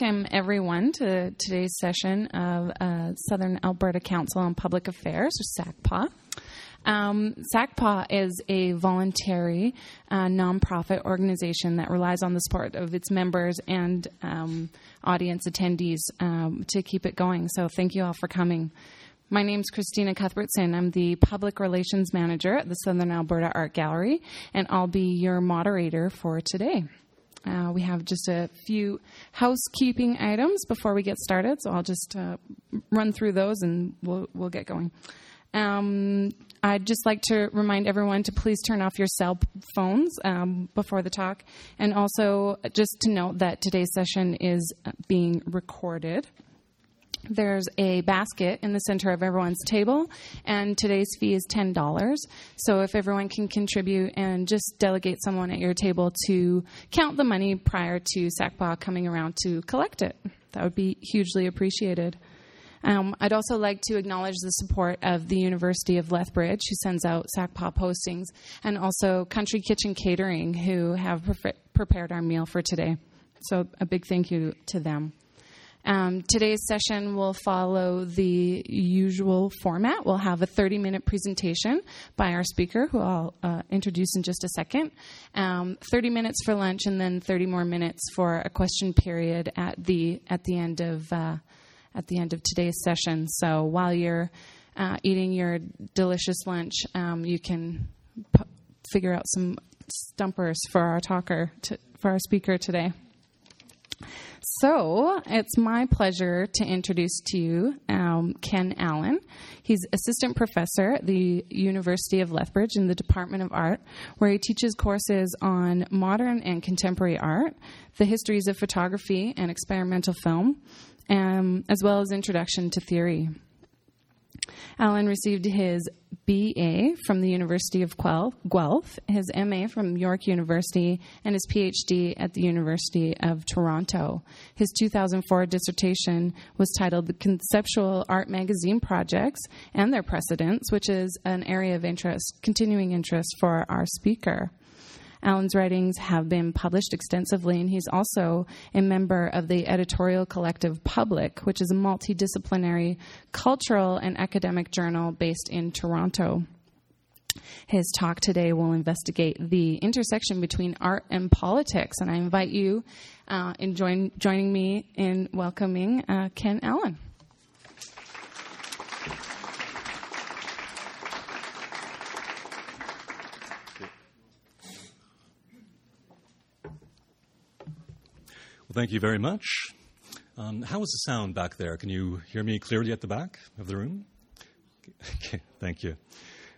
welcome everyone to today's session of uh, Southern Alberta Council on Public Affairs, or SACPA. Um, SACPA is a voluntary uh, nonprofit organization that relies on the support of its members and um, audience attendees um, to keep it going. So, thank you all for coming. My name is Christina Cuthbertson. I'm the Public Relations Manager at the Southern Alberta Art Gallery, and I'll be your moderator for today. Uh, we have just a few housekeeping items before we get started, so I'll just uh, run through those and we'll, we'll get going. Um, I'd just like to remind everyone to please turn off your cell phones um, before the talk, and also just to note that today's session is being recorded. There's a basket in the center of everyone's table, and today's fee is $10. So if everyone can contribute and just delegate someone at your table to count the money prior to SACPA coming around to collect it, that would be hugely appreciated. Um, I'd also like to acknowledge the support of the University of Lethbridge, who sends out SACPA postings, and also Country Kitchen Catering, who have pre- prepared our meal for today. So a big thank you to them. Um, today's session will follow the usual format. We'll have a 30 minute presentation by our speaker, who I'll uh, introduce in just a second. Um, 30 minutes for lunch, and then 30 more minutes for a question period at the at the end of uh, at the end of today's session. So while you're uh, eating your delicious lunch, um, you can p- figure out some stumpers for our talker for our speaker today. So it's my pleasure to introduce to you um, Ken Allen. He's assistant professor at the University of Lethbridge in the Department of Art, where he teaches courses on modern and contemporary art, the histories of photography and experimental film, um, as well as introduction to theory. Allen received his BA from the University of Guelph, his MA from York University, and his PhD at the University of Toronto. His 2004 dissertation was titled The Conceptual Art Magazine Projects and Their Precedents, which is an area of interest, continuing interest for our speaker. Allen's writings have been published extensively, and he's also a member of the editorial collective Public, which is a multidisciplinary cultural and academic journal based in Toronto. His talk today will investigate the intersection between art and politics, and I invite you uh, in join, joining me in welcoming uh, Ken Allen. Well, thank you very much. Um, how is the sound back there? Can you hear me clearly at the back of the room? Okay, thank you.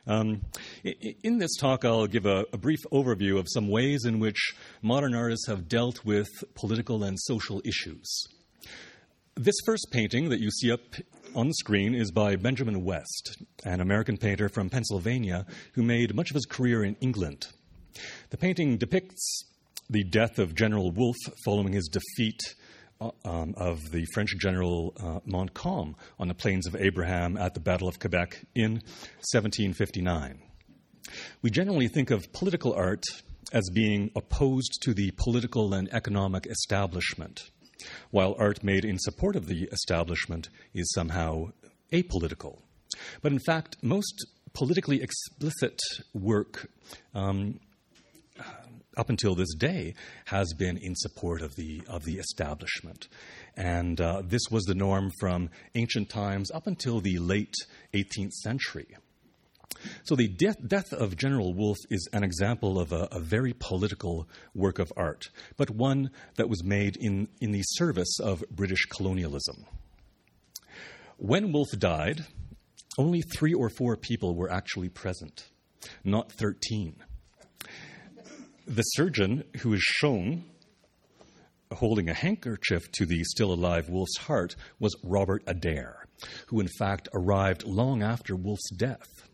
Um, in this talk, I'll give a, a, brief overview of some ways in which modern artists have dealt with political and social issues. This first painting that you see up on the screen is by Benjamin West, an American painter from Pennsylvania who made much of his career in England. The painting depicts the death of General Wolfe following his defeat uh, um, of the French General uh, Montcalm on the Plains of Abraham at the Battle of Quebec in 1759. We generally think of political art as being opposed to the political and economic establishment, while art made in support of the establishment is somehow apolitical. But in fact, most politically explicit work um, up until this day, has been in support of the, of the establishment. And uh, this was the norm from ancient times up until the late 18th century. So, the death, death of General Wolfe is an example of a, a, very political work of art, but one that was made in, in the service of British colonialism. When Wolfe died, only three or four people were actually present, not 13 the surgeon who is shown holding a handkerchief to the still alive Wolfe's heart was Robert Adair, who in fact arrived long after Wolfe's death.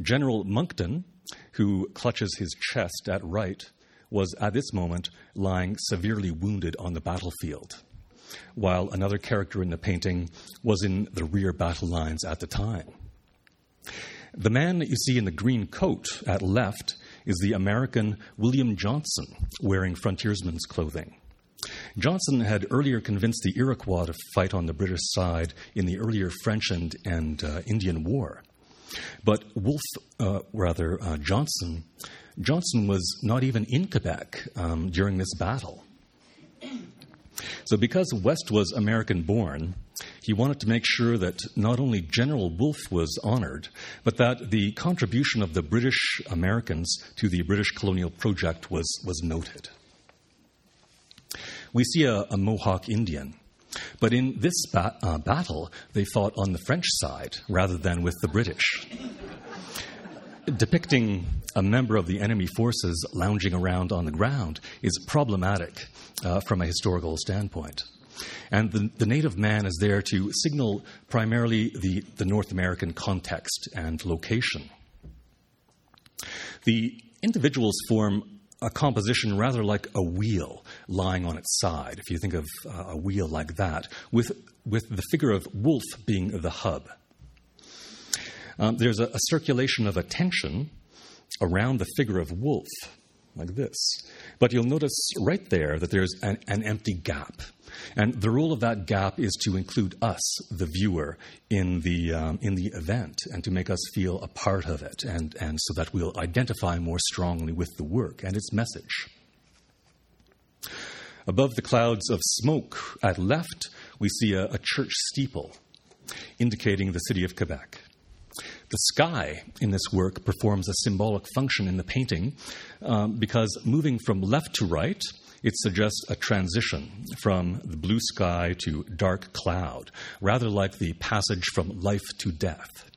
General Monckton, who clutches his chest at right, was at this moment lying severely wounded on the battlefield, while another character in the painting was in the rear battle lines at the time. The man that you see in the green coat at left is the American William Johnson wearing frontiersman's clothing. Johnson had earlier convinced the Iroquois to fight on the British side in the earlier French and, and uh, Indian War. But Wolfe, uh, rather, uh, Johnson, Johnson was not even in Quebec um, during this battle. So, because West was American born, he wanted to make sure that not only General Wolfe was honored, but that the contribution of the British Americans to the British colonial project was, was noted. We see a, a Mohawk Indian, but in this ba- uh, battle, they fought on the French side rather than with the British. Depicting a member of the enemy forces lounging around on the ground is problematic uh, from a historical standpoint. And the, the, native man is there to signal primarily the, the North American context and location. The individuals form a composition rather like a wheel lying on its side, if you think of uh, a wheel like that, with, with the figure of Wolfe being the hub. Um, there's a, a circulation of attention around the figure of Wolfe, like this. But you'll notice right there that there's an, an empty gap. And the role of that gap is to include us, the viewer, in the, um, in the event and to make us feel a part of it, and, and so that we'll identify more strongly with the work and its message. Above the clouds of smoke at left, we see a, a church steeple indicating the city of Quebec. The sky in this work performs a symbolic function in the painting um, because moving from left to right, it suggests a transition from the blue sky to dark cloud, rather like the passage from life to death.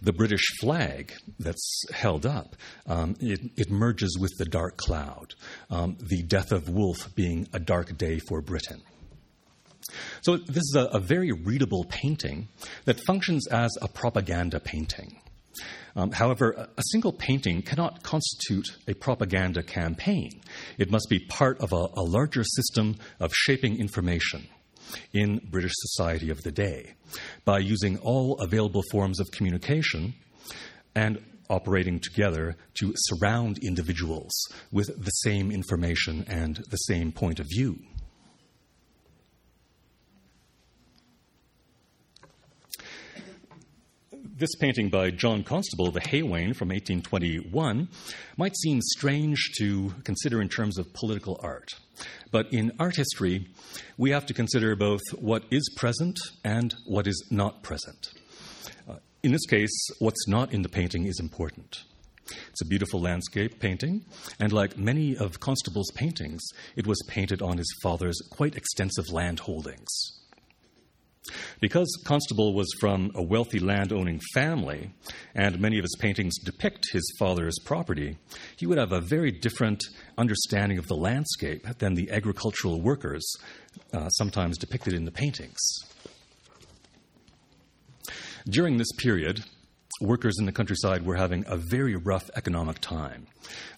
The British flag that's held up, um, it, it, merges with the dark cloud, um, the death of Wolfe being a dark day for Britain. So, this is a, a very readable painting that functions as a propaganda painting. Um, however, a single painting cannot constitute a propaganda campaign. It must be part of a, a, larger system of shaping information in British society of the day by using all available forms of communication and operating together to surround individuals with the same information and the same point of view. This painting by John Constable, The Haywain from 1821, might seem strange to consider in terms of political art. But in art history, we have to consider both what is present and what is not present. Uh, in this case, what's not in the painting is important. It's a beautiful landscape painting, and like many of Constable's paintings, it was painted on his father's quite extensive land holdings. Because Constable was from a wealthy landowning family, and many of his paintings depict his father's property, he would have a very different understanding of the landscape than the agricultural workers uh, sometimes depicted in the paintings. During this period, workers in the countryside were having a very rough economic time.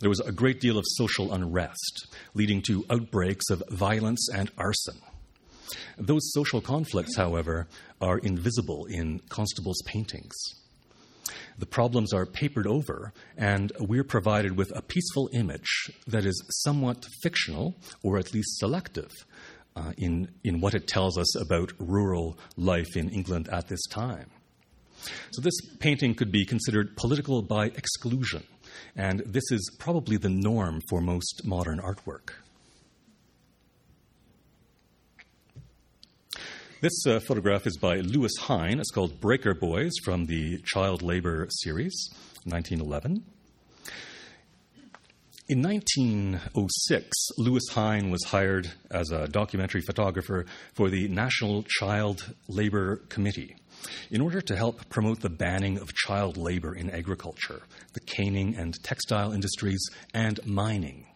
There was a great deal of social unrest, leading to outbreaks of violence and arson. Those social conflicts, however, are invisible in Constable's paintings. The problems are papered over, and we're provided with a peaceful image that is somewhat fictional, or at least selective, uh, in, in what it tells us about rural life in England at this time. So, this painting could be considered political by exclusion, and this is probably the norm for most modern artwork. This uh, photograph is by Lewis Hine. It's called Breaker Boys from the Child Labor series, 1911. In 1906, Lewis Hine was hired as a documentary photographer for the National Child Labor Committee in order to help promote the banning of child labor in agriculture, the caning and textile industries, and mining.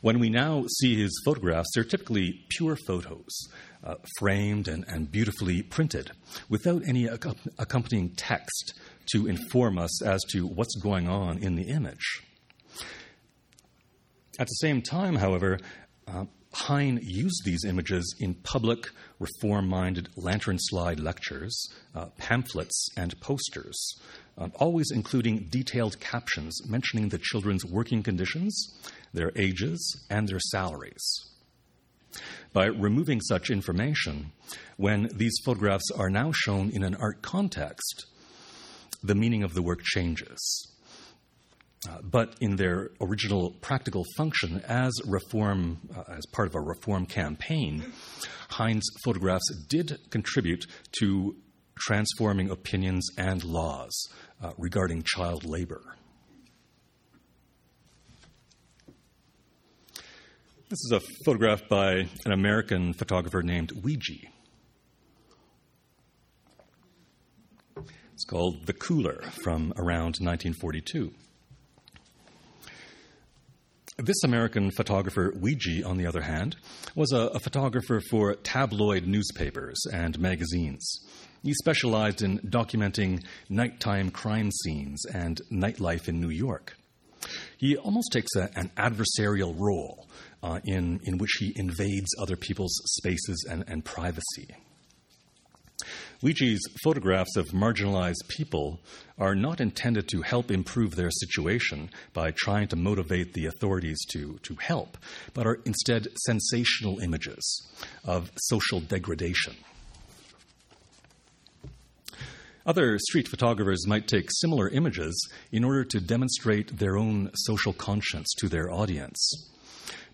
When we now see his photographs, they're typically pure photos uh, framed and, and, beautifully printed, without any ac- accompanying text to inform us as to what's going on in the image. At the same time, however, uh, Hine used these images in public, reform minded lantern slide lectures, uh, pamphlets, and posters, uh, always including detailed captions mentioning the children's working conditions, their ages, and their salaries. By removing such information, when these photographs are now shown in an art context, the meaning of the work changes. Uh, but in their original practical function as reform, uh, as part of a reform campaign, Hine's photographs did contribute to transforming opinions and laws uh, regarding child labor. This is a photograph by an American photographer named Weegee. It's called The Cooler from around 1942. This American photographer, Weegee, on the other hand, was a, a, photographer for tabloid newspapers and magazines. He specialized in documenting nighttime crime scenes and nightlife in New York. He almost takes a, an adversarial role uh, in, in which he invades other people's spaces and, and privacy. Weegee's photographs of marginalized people are not intended to help improve their situation by trying to motivate the authorities to, to help, but are instead sensational images of social degradation. Other street photographers might take similar images in order to demonstrate their own social conscience to their audience.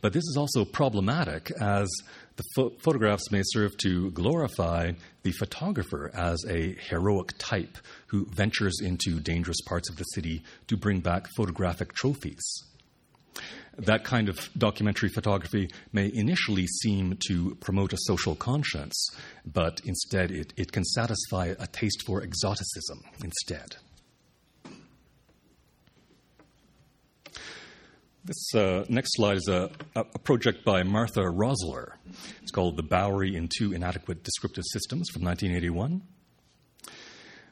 But this is also problematic as the pho- photographs may serve to glorify the photographer as a heroic type who ventures into dangerous parts of the city to bring back photographic trophies. That kind of documentary photography may initially seem to promote a social conscience, but instead it, it can satisfy a taste for exoticism instead. This uh, next slide is a, a, project by Martha Rosler. It's called The Bowery in Two Inadequate Descriptive Systems from 1981.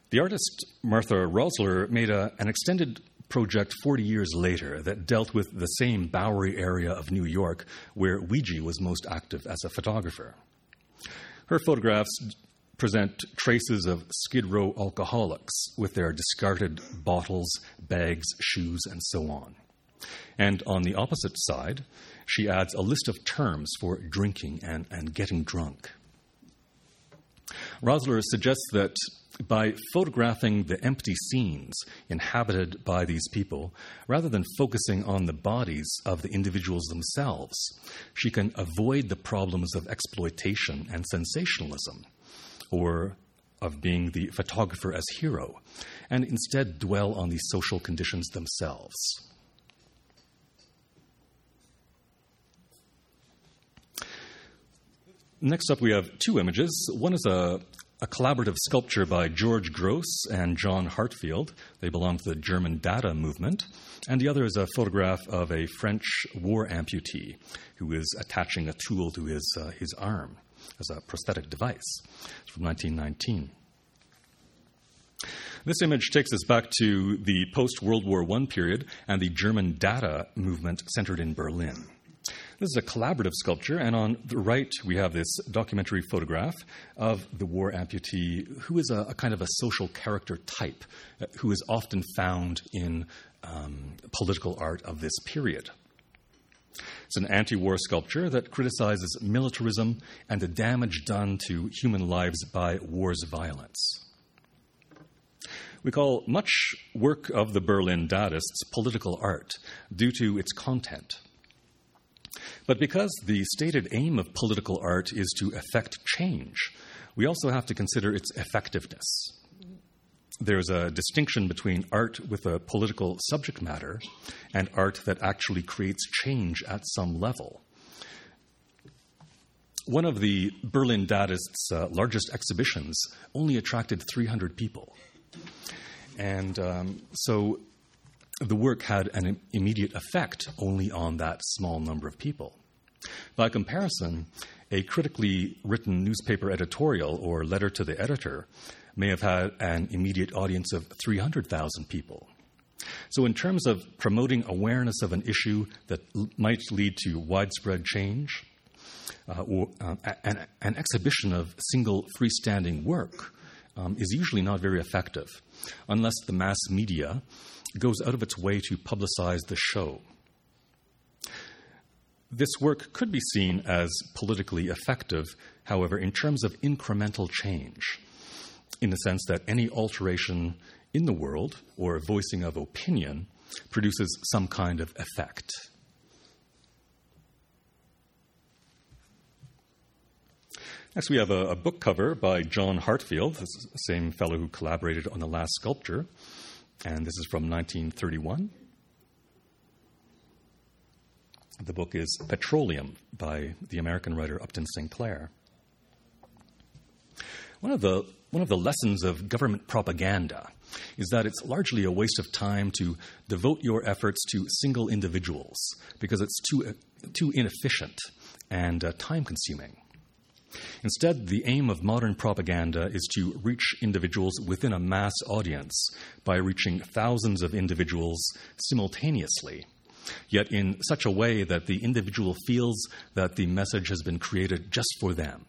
The artist Martha Rosler made a, an extended project 40 years later that dealt with the same Bowery area of New York where Weegee was most active as a photographer. Her photographs present traces of Skid Row alcoholics with their discarded bottles, bags, shoes, and so on. And on the opposite side, she adds a list of terms for drinking and, and getting drunk. Rosler suggests that by photographing the empty scenes inhabited by these people, rather than focusing on the bodies of the individuals themselves, she can avoid the problems of exploitation and sensationalism, or of being the photographer as hero, and instead dwell on the social conditions themselves. Next up, we have two images. One is a, a collaborative sculpture by George Grosz and John Heartfield. They belong to the German Dada movement. And the other is a photograph of a French war amputee who is attaching a tool to his, uh, his arm as a prosthetic device. It's from 1919. This image takes us back to the post World War I period and the German Dada movement centered in Berlin. This is a collaborative sculpture, and on the right we have this documentary photograph of the war amputee, who is a, a kind of a social character type, uh, who is often found in um, political art of this period. It's an anti war sculpture that criticizes militarism and the damage done to human lives by war's violence. We call much work of the Berlin Dadaists political art due to its content. But because the stated aim of political art is to effect change, we also have to consider its effectiveness. There's a distinction between art with a political subject matter and art that actually creates change at some level. One of the Berlin Dadaists' uh, largest exhibitions only attracted 300 people. And um, so the work had an immediate effect only on that small number of people. By comparison, a critically written newspaper editorial or letter to the editor may have had an immediate audience of 300,000 people. So, in terms of promoting awareness of an issue that l- might lead to widespread change, uh, or uh, an, an, exhibition of single freestanding work um, is usually not very effective unless the mass media goes out of its way to publicize the show. This work could be seen as politically effective, however, in terms of incremental change, in the sense that any alteration in the world or voicing of opinion produces some kind of effect. Next, we have a, a, book cover by John Heartfield, the same fellow who collaborated on The Last Sculpture, and this is from 1931. The book is Petroleum by the American writer Upton Sinclair. One of the, one of the lessons of government propaganda is that it's largely a waste of time to devote your efforts to single individuals because it's too, too inefficient and uh, time consuming. Instead, the aim of modern propaganda is to reach individuals within a mass audience by reaching thousands of individuals simultaneously, yet in such a way that the individual feels that the message has been created just for them.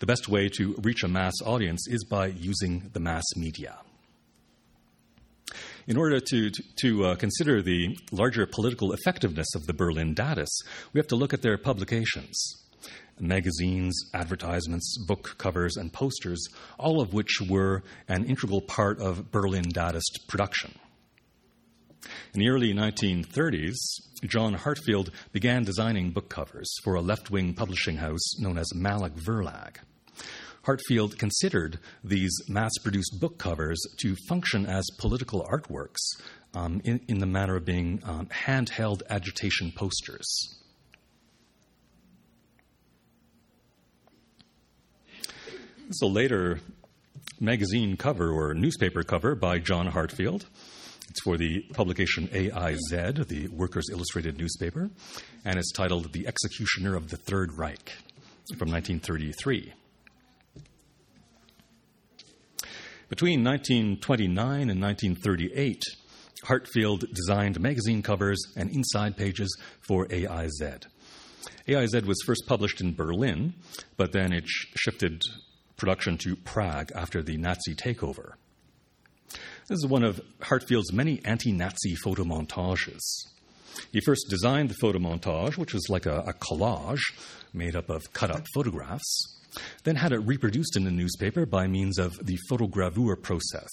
The best way to reach a mass audience is by using the mass media. In order to, to, to uh, consider the larger political effectiveness of the Berlin Dadaists, we have to look at their publications magazines, advertisements, book covers, and posters, all of which were an integral part of Berlin Dadaist production. In the early 1930s, John Heartfield began designing book covers for a left wing publishing house known as Malik Verlag. Heartfield considered these mass produced book covers to function as political artworks um, in, in, the manner of being um, handheld agitation posters. Is a later magazine cover or newspaper cover by John Heartfield. It's for the publication AIZ, the Workers' Illustrated newspaper, and it's titled The Executioner of the Third Reich from 1933. Between 1929 and 1938, Heartfield designed magazine covers and inside pages for AIZ. AIZ was first published in Berlin, but then it shifted production to Prague after the Nazi takeover. This is one of Heartfield's many anti Nazi photomontages. He first designed the photomontage, which was like a, a collage made up of cut up photographs, then had it reproduced in the newspaper by means of the photogravure process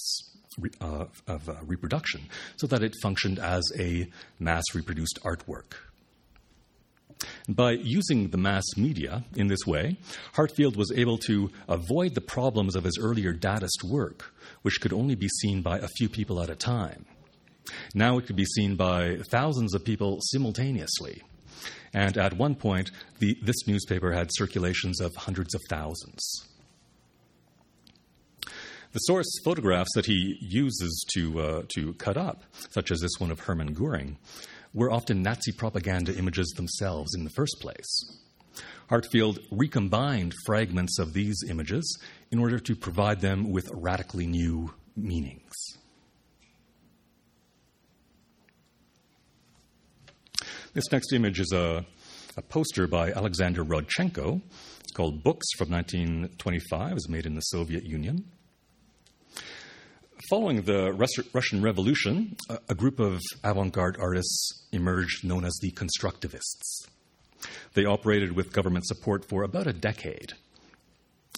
uh, of uh, reproduction, so that it functioned as a mass reproduced artwork. By using the mass media in this way, Heartfield was able to avoid the problems of his earlier Dadaist work, which could only be seen by a few people at a time. Now it could be seen by thousands of people simultaneously. And at one point, the, this newspaper had circulations of hundreds of thousands. The source photographs that he uses to, uh, to cut up, such as this one of Hermann Goering, were often Nazi propaganda images themselves in the first place. Heartfield recombined fragments of these images in order to provide them with radically new meanings. This next image is a, a poster by Alexander Rodchenko. It's called Books from 1925. It was made in the Soviet Union. Following the Russian Revolution, a group of avant garde artists emerged known as the Constructivists. They operated with government support for about a decade.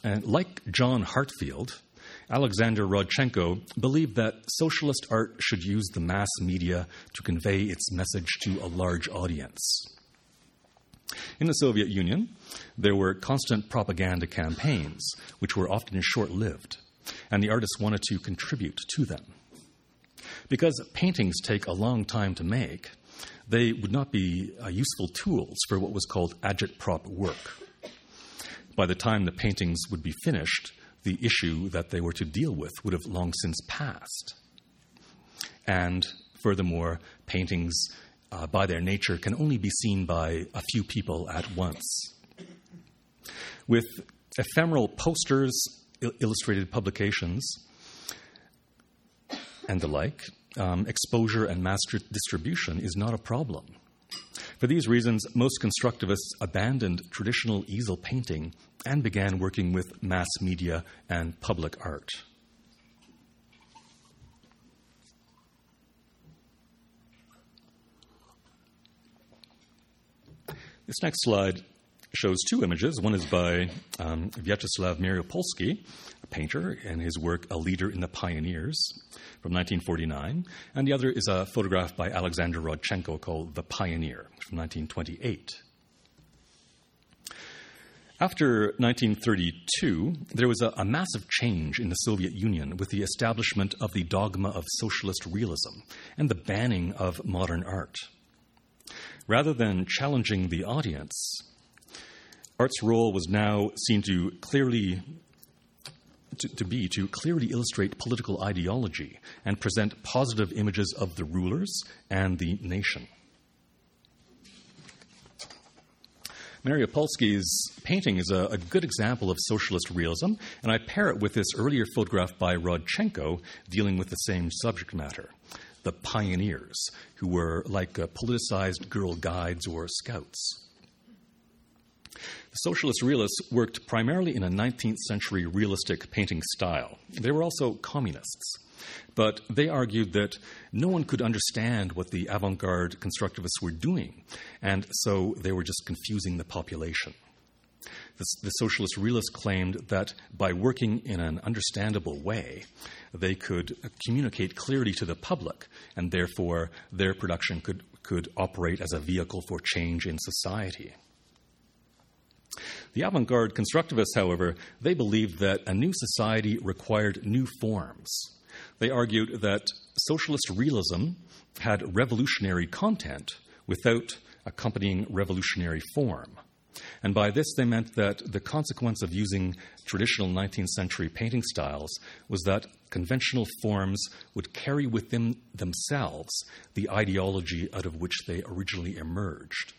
And like John Heartfield, Alexander Rodchenko believed that socialist art should use the mass media to convey its message to a large audience. In the Soviet Union, there were constant propaganda campaigns, which were often short lived and the artists wanted to contribute to them. Because paintings take a long time to make, they would not be uh, useful tools for what was called agitprop work. By the time the paintings would be finished, the issue that they were to deal with would have long since passed. And furthermore, paintings uh, by their nature can only be seen by a few people at once. With ephemeral posters illustrated publications and the like, um, exposure and mass distribution is not a problem. For these reasons, most constructivists abandoned traditional easel painting and began working with mass media and public art. This next slide shows two images. One is by um, Vyacheslav Mariupolsky, a painter, and his work A Leader in the Pioneers from 1949. And the other is a photograph by Alexander Rodchenko called The Pioneer from 1928. After 1932, there was a, a, massive change in the Soviet Union with the establishment of the dogma of socialist realism and the banning of modern art. Rather than challenging the audience, art's role was now seen to clearly to, to, be to clearly illustrate political ideology and present positive images of the rulers and the nation. Mariupolsky's painting is a, a, good example of socialist realism, and I pair it with this earlier photograph by Rodchenko dealing with the same subject matter the pioneers, who were like uh, politicized girl guides or scouts. The socialist realists worked primarily in a 19th century realistic painting style. They were also communists. But they argued that no one could understand what the avant garde constructivists were doing, and so they were just confusing the population. The, the, socialist realists claimed that by working in an understandable way, they could communicate clearly to the public, and therefore their production could, could operate as a vehicle for change in society. The avant garde constructivists, however, they believed that a new society required new forms. They argued that socialist realism had revolutionary content without accompanying revolutionary form. And by this, they meant that the consequence of using traditional 19th century painting styles was that conventional forms would carry within themselves the ideology out of which they originally emerged.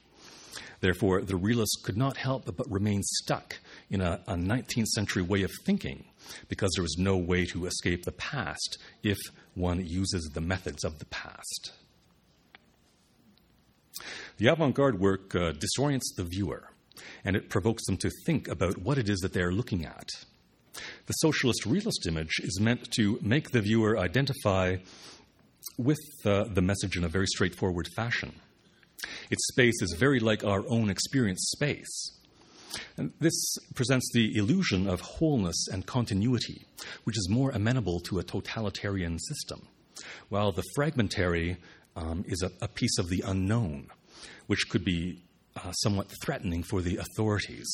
Therefore, the realists could not help but remain stuck in a, a 19th century way of thinking because there was no way to escape the past if one uses the methods of the past. The avant garde work uh, disorients the viewer and it provokes them to think about what it is that they're looking at. The socialist realist image is meant to make the viewer identify with uh, the message in a very straightforward fassion. Its space is very like our own experience space. And this presents the illusion of wholeness and continuity, which is more amenable to a totalitarian system, while the fragmentary um, is a, a, piece of the unknown, which could be uh, somewhat threatening for the authorities,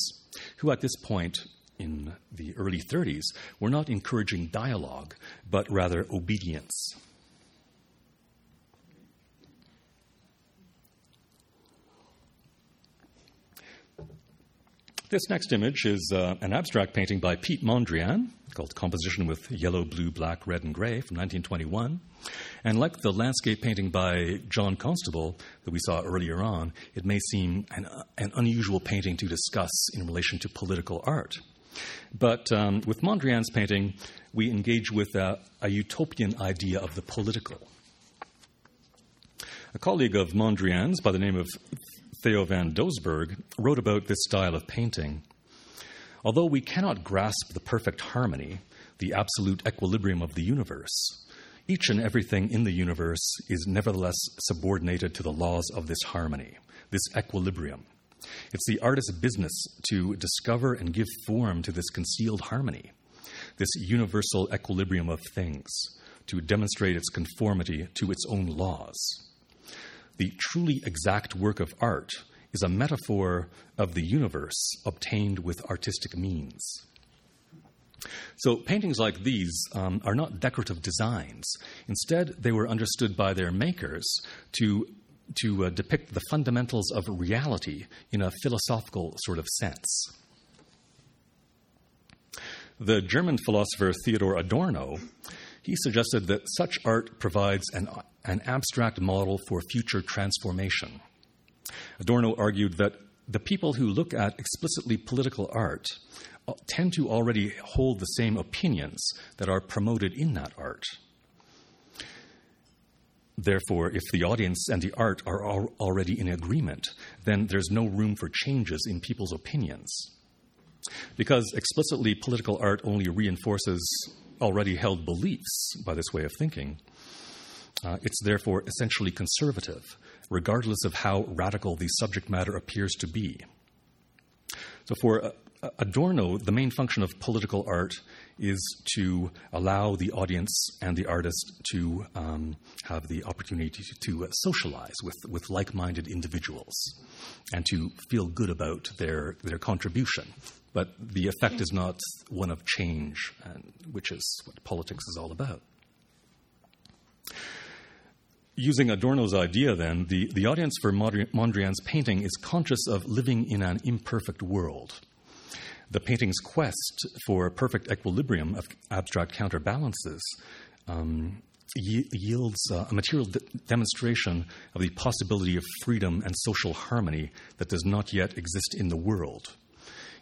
who at this point in the early 30s were not encouraging dialogue, but rather obedience. This next image is uh, an abstract painting by Piet Mondrian called Composition with Yellow, Blue, Black, Red, and Gray from 1921. And like the landscape painting by John Constable that we saw earlier on, it may seem an, an unusual painting to discuss in relation to political art. But um, with Mondrian's painting, we engage with a, a utopian idea of the political. A colleague of Mondrian's by the name of Theo van Doesburg wrote about this style of painting. Although we cannot grasp the perfect harmony, the absolute equilibrium of the universe, each and everything in the universe is nevertheless subordinated to the laws of this harmony, this equilibrium. It's the artist's business to discover and give form to this concealed harmony, this universal equilibrium of things, to demonstrate its conformity to its own laws the truly exact work of art is a metaphor of the universe obtained with artistic means. So, paintings like these um, are not decorative designs. Instead, they were understood by their makers to, to uh, depict the fundamentals of reality in a philosophical sort of sense. The German philosopher Theodor Adorno he suggested that such art provides an, an abstract model for future transformation. Adorno argued that the people who look at explicitly political art uh, tend to already hold the same opinions that are promoted in that art. Therefore, if the audience and the art are al- already in agreement, then there's no room for changes in people's opinions. Because explicitly political art only reinforces already held beliefs by this way of thinking. Uh, it's therefore essentially conservative regardless of how radical the subject matter appears to be. So, for Adorno, the main function of political art is to allow the audience and the artist to um, have the opportunity to, to socialize with, with like minded individuals and to feel good about their, their contribution. But the effect is not one of change, and, which is what politics is all about. Using Adorno's idea, then, the, the audience for Mondrian's painting is conscious of living in an imperfect world the painting's quest for perfect equilibrium of abstract counterbalances um, yields uh, a material de- demonstration of the possibility of freedom and social harmony that does not yet exist in the world.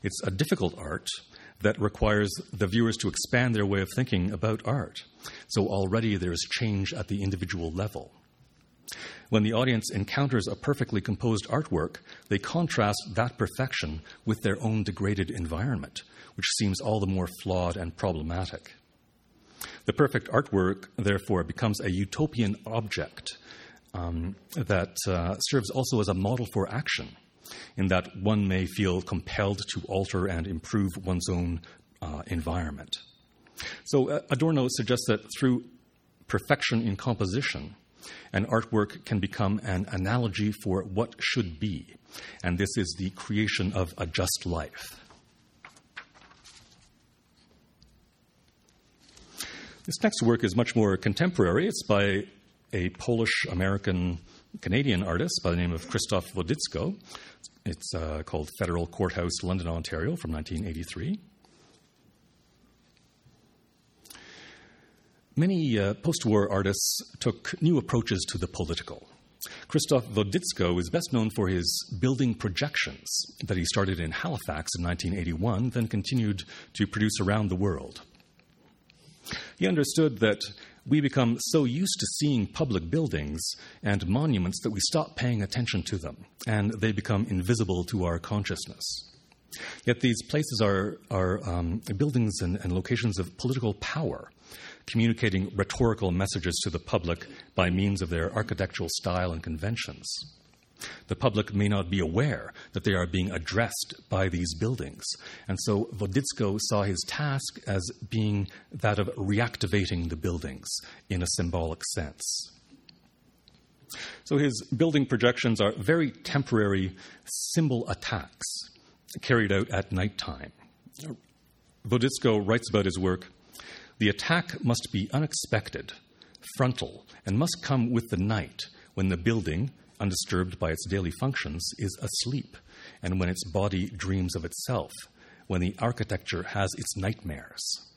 It's a difficult art that requires the viewers to expand their way of thinking about art. So already there's change at the individual level. When the audience encounters a perfectly composed artwork, they contrast that perfection with their own degraded environment, which seems all the more flawed and problematic. The perfect artwork, therefore, becomes a utopian object um, that uh, serves also as a model for action, in that one may feel compelled to alter and improve one's own uh, environment. So, uh, Adorno suggests that through perfection in composition, an artwork can become an analogy for what should be, and this is the creation of a just life. This next work is much more contemporary. It's by a Polish American Canadian artist by the name of Krzysztof Wodiczko. It's uh, called Federal Courthouse, London, Ontario, from 1983. Many uh, post war artists took new approaches to the political. Christoph Wodiczko is best known for his building projections that he started in Halifax in 1981, then continued to produce around the world. He understood that we become so used to seeing public buildings and monuments that we stop paying attention to them, and they become invisible to our consciousness. Yet these places are, are um, buildings and, and locations of political power communicating rhetorical messages to the public by means of their architectural style and conventions. The public may not be aware that they are being addressed by these buildings. And so Wodiczko saw his task as being that of reactivating the buildings in a symbolic sense. So his building projections are very temporary symbol attacks carried out at nighttime. Wodiczko writes about his work the attack must be unexpected, frontal, and must come with the night when the building, undisturbed by its daily functions, is asleep, and when its body dreams of itself, when the architecture has its nightmares.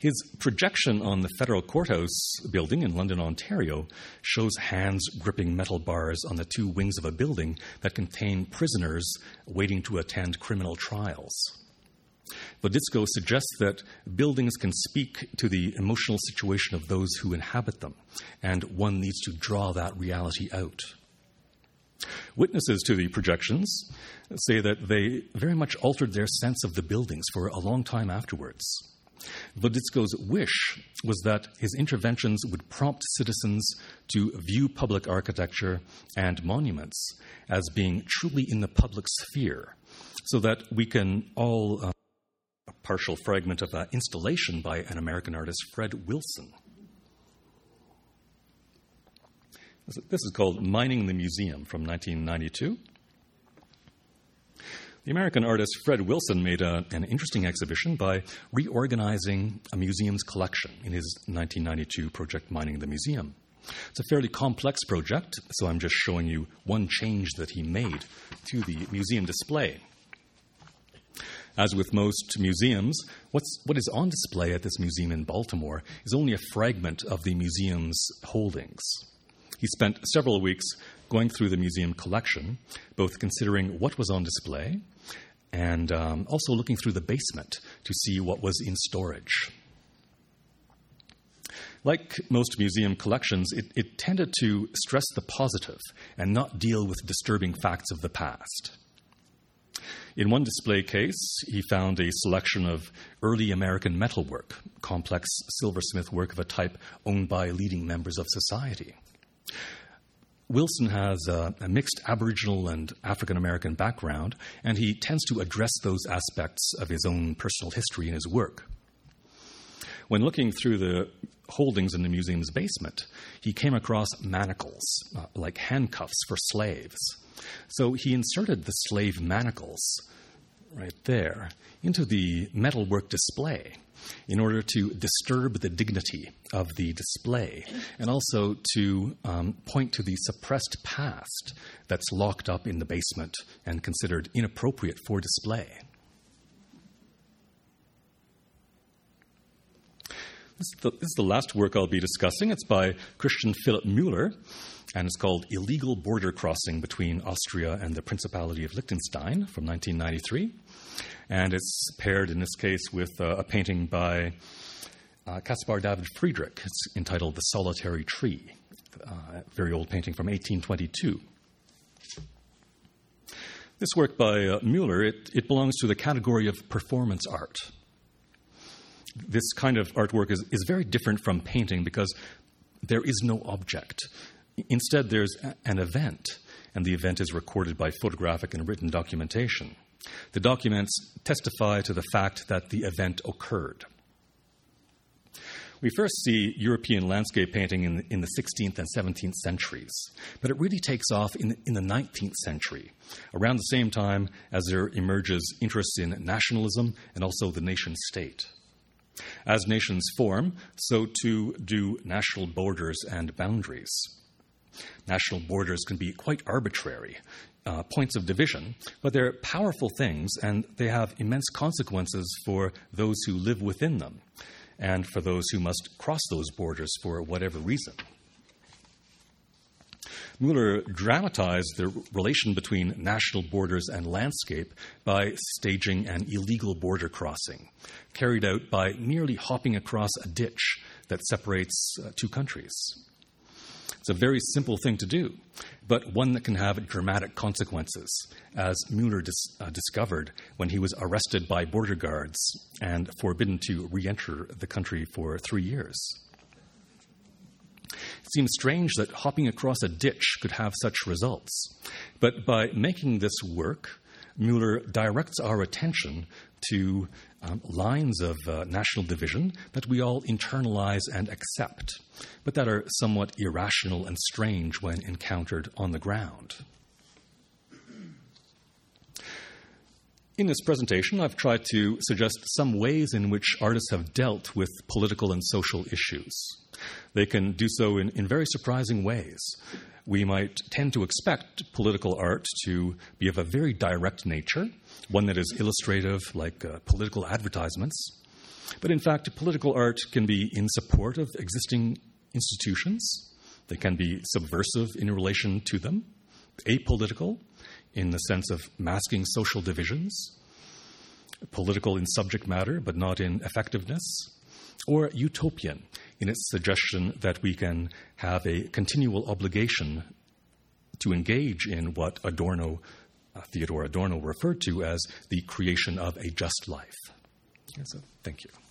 His projection on the federal courthouse building in London, Ontario, shows hands gripping metal bars on the two wings of a building that contain prisoners waiting to attend criminal trials. Wodiczko suggests that buildings can speak to the emotional situation of those who inhabit them, and one needs to draw that reality out. Witnesses to the projections say that they very much altered their sense of the buildings for a long time afterwards. Wodiczko's wish was that his interventions would prompt citizens to view public architecture and monuments as being truly in the public sphere, so that we can all. Uh, partial fragment of an installation by an American artist, Fred Wilson. This is called Mining the Museum from 1992. The American artist Fred Wilson made a, an interesting exhibition by reorganizing a museum's collection in his 1992 project Mining the Museum. It's a fairly complex project, so I'm just showing you one change that he made to the museum display. As with most museums, what's, what is on display at this museum in Baltimore is only a fragment of the museum's holdings. He spent several weeks going through the museum collection, both considering what was on display and um, also looking through the basement to see what was in storage. Like most museum collections, it, it, tended to stress the positive and not deal with disturbing facts of the past. In one display case, he found a selection of early American metalwork, complex silversmith work of a type owned by leading members of society. Wilson has a, a, mixed Aboriginal and African American background, and he tends to address those aspects of his own personal history in his work. When looking through the holdings in the museum's basement, he came across manacles, uh, like handcuffs for slaves. So he inserted the slave manacles right there into the metalwork display in order to disturb the dignity of the display and also to um, point to the suppressed past that's locked up in the basement and considered inappropriate for display. This is, the, this is the last work I'll be discussing. It's by Christian Philip Mueller, and it's called Illegal Border Crossing Between Austria and the Principality of Liechtenstein from 1993 and it's paired in this case with uh, a painting by uh, Caspar David Friedrich. It's entitled The Solitary Tree, uh, very old painting from 1822. This work by uh, Mueller, it, it belongs to the category of performance art. This kind of artwork is, is very different from painting because there is no object. Instead, there's an event, and the event is recorded by photographic and written documentation. The documents testify to the fact that the event occurred. We first see European landscape painting in, in the 16th and 17th centuries, but it really takes off in, in the 19th century, around the same time as there emerges interest in nationalism and also the nation state. As nations form, so too do national borders and boundaries. National borders can be quite arbitrary, uh, points of division, but they're powerful things and they have immense consequences for those who live within them and for those who must cross those borders for whatever reason. Mueller dramatized the relation between national borders and landscape by staging an illegal border crossing, carried out by merely hopping across a ditch that separates uh, two countries. It's a very simple thing to do, but one that can have dramatic consequences, as Mueller dis- uh, discovered when he was arrested by border guards and forbidden to re enter the country for three years. It seems strange that hopping across a ditch could have such results, but by making this work, Mueller directs our attention to um, lines of uh, national division that we all internalize and accept, but that are somewhat irrational and strange when encountered on the ground. In this presentation, I've tried to suggest some ways in which artists have dealt with political and social issues. They can do so in, in very surprising ways we might tend to expect political art to be of a very direct nature, one that is illustrative, like uh, political advertisements. But in fact, political art can be in support of existing institutions, they can be subversive in relation to them, apolitical in the sense of masking social divisions, political in subject matter but not in effectiveness, or utopian in its suggestion that we can have a continual obligation to engage in what Adorno, uh, Theodore Adorno, referred to as the creation of a just life. So, thank you.